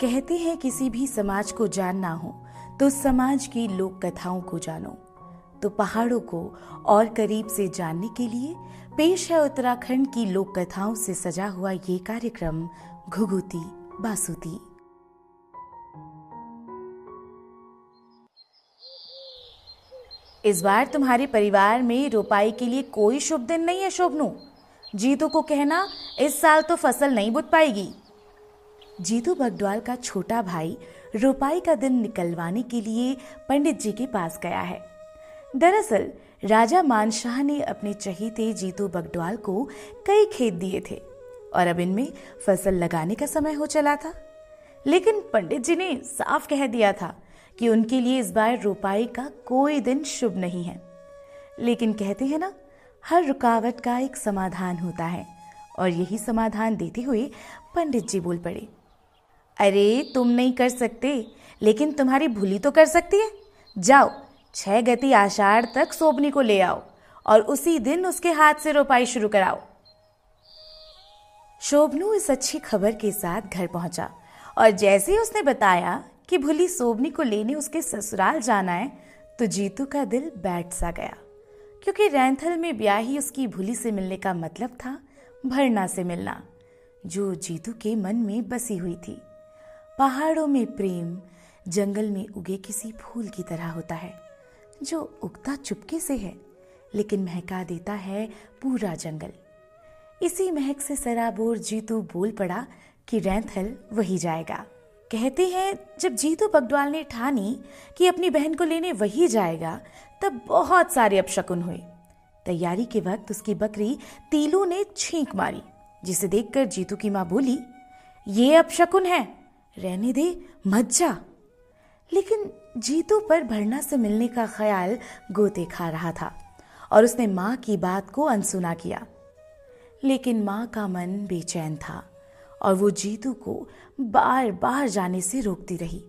कहते हैं किसी भी समाज को जानना हो तो समाज की लोक कथाओं को जानो। तो पहाड़ों को और करीब से जानने के लिए पेश है उत्तराखंड की लोक कथाओं से सजा हुआ ये कार्यक्रम, घुघुती, बासुती। इस बार तुम्हारे परिवार में रोपाई के लिए कोई शुभ दिन नहीं है, शोभनु। जीतू को कहना, इस साल तो फ़सल नहीं बुत पाएगी। जीतू बगडवाल का छोटा भाई रोपाई का दिन निकलवाने के लिए पंडित जी के पास गया है। दरअसल, राजा मानशाह ने अपने चहीते जीतू बगडवाल को कई खेत दिए थे और अब इनमें फ़सल लगाने का समय हो चला था। लेकिन पंडित जी ने साफ़ कह दिया था कि उनके लिए इस बार रोपाई का कोई दिन शुभ नहीं है। लेकिन कहते हैं ना, हर रुकावट का एक समाधान होता है और यही समाधान देते हुए पंडित जी बोल पड़े। अरे, तुम नहीं कर सकते। लेकिन तुम्हारी भूली तो कर सकती है। जाओ, छह गति आषाढ़ तक सोबनी को ले आओ और उसी दिन उसके हाथ से रोपाई शुरू कराओ। शोभनू इस अच्छी खबर के साथ घर पहुँचा और जैसे ही उसने बताया कि भूली सोबनी को लेने उसके ससुराल जाना है तो जीतू का दिल बैठ सा गया। क्योंकि रैंथल में ब्याह ही उसकी भूली से मिलने का मतलब था, भरना से मिलना, जो जीतू के मन में बसी हुई थी। पहाड़ों में प्रेम, जंगल में उगे किसी फूल की तरह होता है, जो उगता चुपके से है, लेकिन महका देता है पूरा जंगल। इसी महक से सराबोर जीतू बोल पड़ा कि रैंथल वही जाएगा। कहते हैं, जब जीतू पगडवाल ने ठानी कि अपनी बहन को लेने वही जाएगा, तब बहुत सारे अपशकुन हुए। तैयारी के वक्त उसकी बकरी तीलू ने छींक मारी, जिसे देखकर जीतू की माँ बोली, ये अपशकुन है रहने दे, मत जा। लेकिन जीतू पर भरना से मिलने का ख्याल गोते खा रहा था और उसने माँ की बात को अनसुना किया। लेकिन माँ का मन बेचैन था और वो जीतू को बार बार जाने से रोकती रही।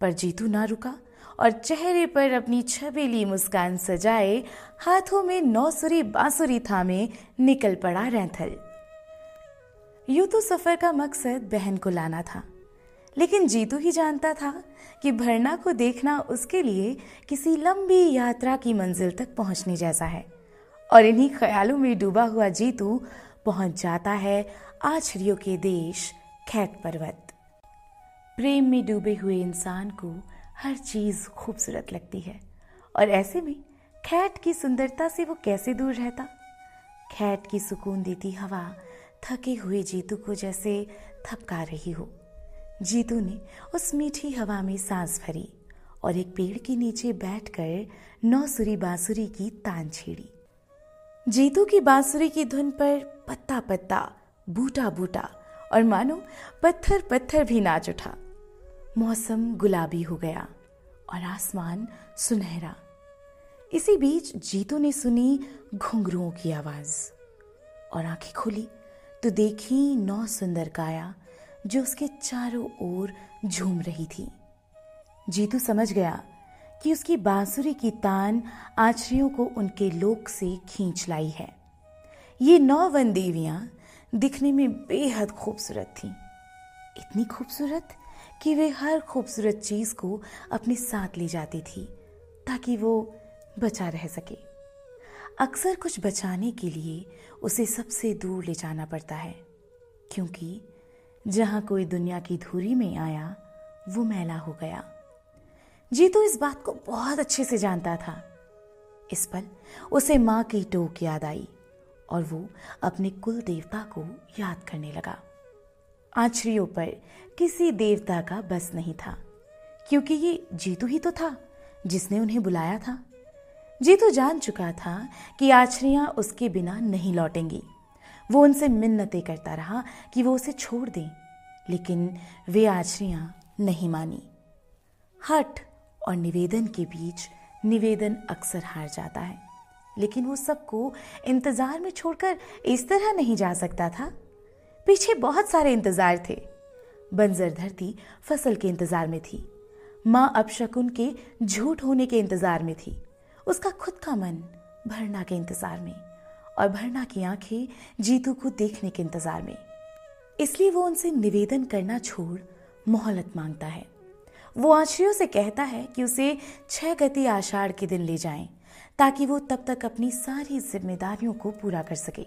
पर जीतू ना रुका और चेहरे पर अपनी छबेली मुस्कान सजाए हाथों में नौसुरी बांसुरी थामे निकल पड़ा रैंथल। यूँ तो सफ़र का मकसद बहन को लाना था। लेकिन जीतू ही जानता था कि भरना को देखना उसके लिए किसी लंबी यात्रा की मंजिल तक पहुँचने जैसा है। और इन्हीं ख्यालों में डूबा हुआ जीतू पहुँच जाता है आछड़ियों के देश खैट पर्वत। प्रेम में डूबे हुए इंसान को हर चीज़ खूबसूरत लगती है। और ऐसे में खैट की सुंदरता से वो कैसे दूर रहता? खैट की सुकून देती हवा थके हुए जीतू को जैसे थपका रही हो। जीतू ने उस मीठी हवा में सांस भरी और एक पेड़ के नीचे बैठकर नौसुरी बांसुरी की तान छेड़ी। जीतू की बांसुरी की धुन पर पत्ता पत्ता बूटा बूटा और मानो पत्थर पत्थर भी नाच उठा। मौसम गुलाबी हो गया और आसमान सुनहरा। इसी बीच जीतू ने सुनी घुंघरुओं की आवाज़ और आँखें खोली तो देखी नौ सुंदर काया जो उसके चारों ओर झूम रही थी। जीतू समझ गया कि उसकी बांसुरी की तान आचरियों को उनके लोक से खींच लाई है। ये नौ वन देवियाँ दिखने में बेहद खूबसूरत थीं। इतनी खूबसूरत कि वे हर खूबसूरत चीज़ को अपने साथ ले जाती थी ताकि वो बचा रह सके। अक्सर कुछ बचाने के लिए उसे सबसे दूर ले जाना पड़ता है, क्योंकि जहाँ कोई दुनिया की धूरी में आया, वो मैला हो गया। जी तो इस बात को बहुत अच्छे से जानता था। इस पल उसे माँ की टोक याद आई और वो अपने कुल देवता को याद करने लगा। आछरियों पर किसी देवता का बस नहीं था, क्योंकि ये जीतू ही तो था, जिसने उन्हें बुलाया था। जीतू जान चुका था कि आछरियाँ उसके बिना नहीं लौटेंगी। वो उनसे मिन्नतें करता रहा कि वो उसे छोड़ दें। लेकिन वे आचरियाँ नहीं मानी। हट और निवेदन के बीच निवेदन अक्सर हार जाता है, लेकिन वो सबको इंतज़ार में छोड़कर इस तरह नहीं जा सकता था। पीछे बहुत सारे इंतज़ार थे। बंजर धरती फ़सल के इंतज़ार में थी। माँ अपशकुन के झूठ होने के इंतज़ार में थी। उसका खुद का मन भरना के इंतज़ार में और भरना की आँखें जीतू को देखने के इंतज़ार में। इसलिए वो उनसे निवेदन करना छोड़, मोहलत माँगता है। वो आश्रियों से कहता है कि उसे छह गति आषाढ़ के दिन ले जाएँ, ताकि वो तब तक अपनी सारी जिम्मेदारियों को पूरा कर सके।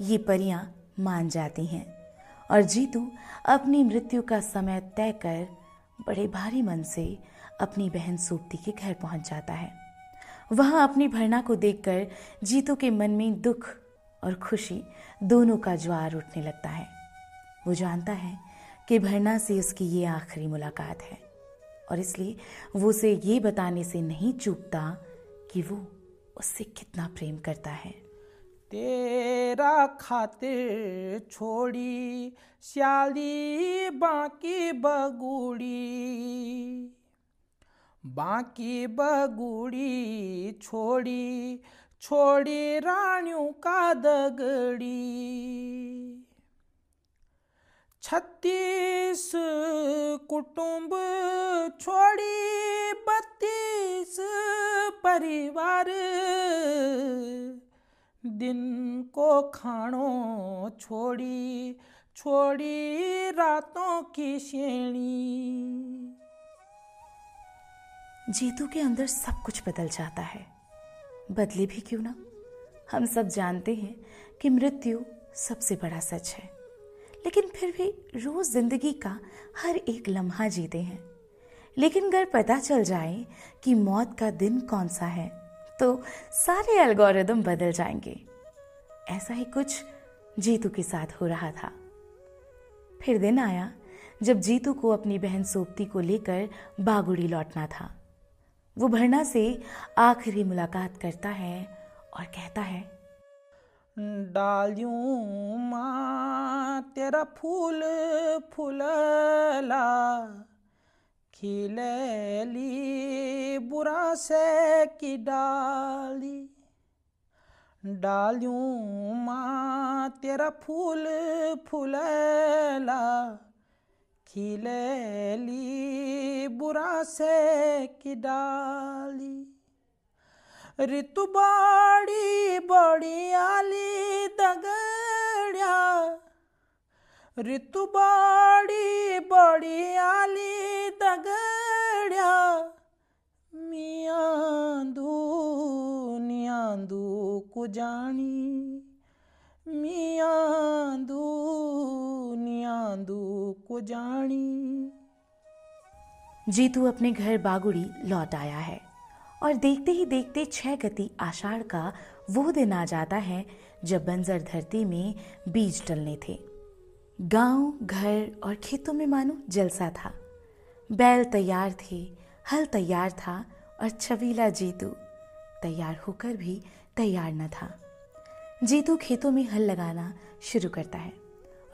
ये परियाँ मान जाती हैं, और जीतू अपनी मृत्यु का समय तय कर बड़े भारी मन से अपनी बहन सोपती के घर पहुँच जाता है। वहाँ अपनी भरना को देखकर जीतू के मन में दुख और खुशी दोनों का ज्वार उठने लगता है। वो जानता है कि भरना से उसकी ये आखिरी मुलाकात है और इसलिए वो उसे ये बताने से नहीं चूकता कि वो उससे कितना प्रेम करता है। तेरा खातिर छोड़ी श्याली बाकी बगुड़ी बाकी बगुड़ी छोड़ी छोड़ी रानियों का दगड़ी। छत्तीस कुटुंब छोड़ी, बत्तीस परिवार। दिन को खाणो छोड़ी छोड़ी रातों की श्रेणी जीतू के अंदर सब कुछ बदल जाता है। बदले भी क्यों ना? हम सब जानते हैं कि मृत्यु सबसे बड़ा सच है। लेकिन फिर भी रोज ज़िंदगी का हर एक लम्हा जीते हैं। लेकिन अगर पता चल जाए कि मौत का दिन कौन सा है तो सारे एल्गोरिदम बदल जाएँगे। ऐसा ही कुछ जीतू के साथ हो रहा था। फिर दिन आया जब जीतू को अपनी बहन सोपती को लेकर बागुड़ी लौटना था। वो भरना से आखिरी मुलाकात करता है और कहता है, डालियूं माँ, तेरा फूल फूलला खिलेली बुरा से की डाली। डालियूं माँ, तेरा फूल फूलला खिलेली बुरा से की डाली ऋतु बाड़ी बड़ी आली दगड़िया ऋतु बाड़ी बड़ी आली दगड़िया मियांदू नियांदू कुजानी मियांदू नियांदू कुजानी जीतू अपने घर बागुड़ी लौट आया है और देखते ही देखते छह गति आषाढ़ का वो दिन आ जाता है जब बंजर धरती में बीज डलने थे। गाँव, घर और खेतों में मानो जलसा था। बैल तैयार थे, हल तैयार था और छवीला जीतू तैयार होकर भी तैयार न था। जीतू खेतों में हल लगाना शुरू करता है।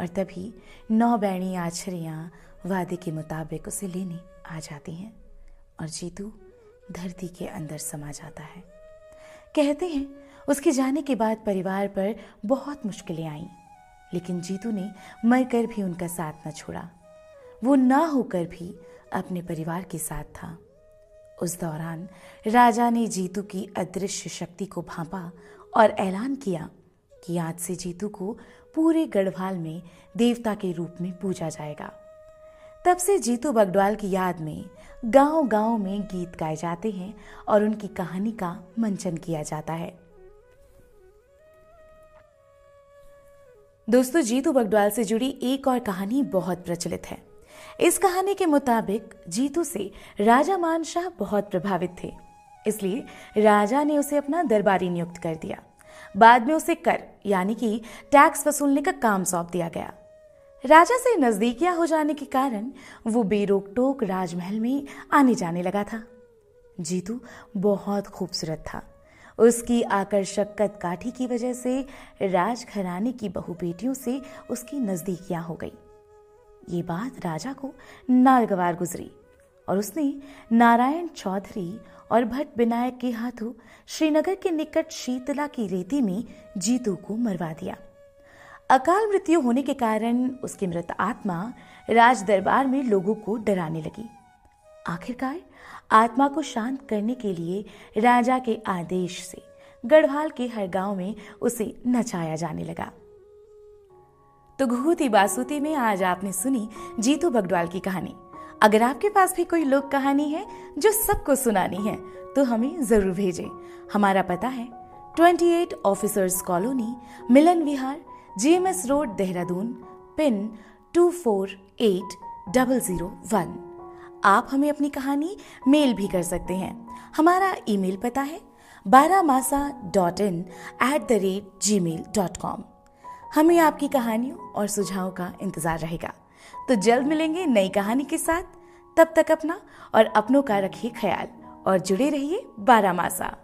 और तभी नौ बैणी आछरियाँ वादे के मुताबिक उसे लेने आ जाती हैं और जीतू धरती के अंदर समा जाता है। कहते हैं, उसके जाने के बाद परिवार पर बहुत मुश्किलें आईं, लेकिन जीतू ने मरकर भी उनका साथ न छोड़ा। वो ना होकर भी अपने परिवार के साथ था। उस दौरान राजा ने जीतू की अदृश्य शक्ति को भांपा और ऐलान किया कि आज से जीतू को पूरे गढ़वाल में देवता के रूप में पूजा जाएगा। तब से जीतू बगडवाल की याद में गाँव गाँव में गीत गाए जाते हैं और उनकी कहानी का मंचन किया जाता है। दोस्तों, जीतू बगडवाल से जुड़ी एक और कहानी बहुत प्रचलित है। इस कहानी के मुताबिक जीतू से राजा मानशाह बहुत प्रभावित थे, इसलिए राजा ने उसे अपना दरबारी नियुक्त कर दिया। बाद में उसे कर, यानी कि टैक्स वसूलने का काम सौंप दिया गया। राजा से नजदीकियाँ हो जाने के कारण वो बेरोक टोक राजमहल में आने जाने लगा था। जीतू बहुत खूबसूरत था। उसकी आकर्षक कद काठी की वजह से राजघराने की बहु बेटियों से उसकी नजदीकियाँ हो गई। ये बात राजा को नागवार गुजरी। और उसने नारायण चौधरी और भट्ट विनायक के हाथों श्रीनगर के निकट शीतला की रेती में जीतू को मरवा दिया। अकाल मृत्यु होने के कारण उसकी मृत आत्मा राज दरबार में लोगों को डराने लगी। आखिरकार आत्मा को शांत करने के लिए राजा के आदेश से गढ़वाल के हर गाँव में उसे नचाया जाने लगा। तो घूती बासुती में आज आपने सुनी जीतू बगडवाल की कहानी। अगर आपके पास भी कोई लोक कहानी है जो सबको सुनानी है तो हमें ज़रूर भेजें। हमारा पता है 28 officers colony, Milan Vihar, GMS road, Dehradun, pin two four eight double zero one. आप हमें अपनी कहानी मेल भी कर सकते हैं। हमारा ईमेल पता है Barah Masa dot in at the rate Gmail dot com हमें आपकी कहानियों और सुझावों का इंतज़ार रहेगा। तो जल्द मिलेंगे नई कहानी के साथ। तब तक अपना और अपनों का रखिए ख्याल और जुड़े रहिए बारह मासा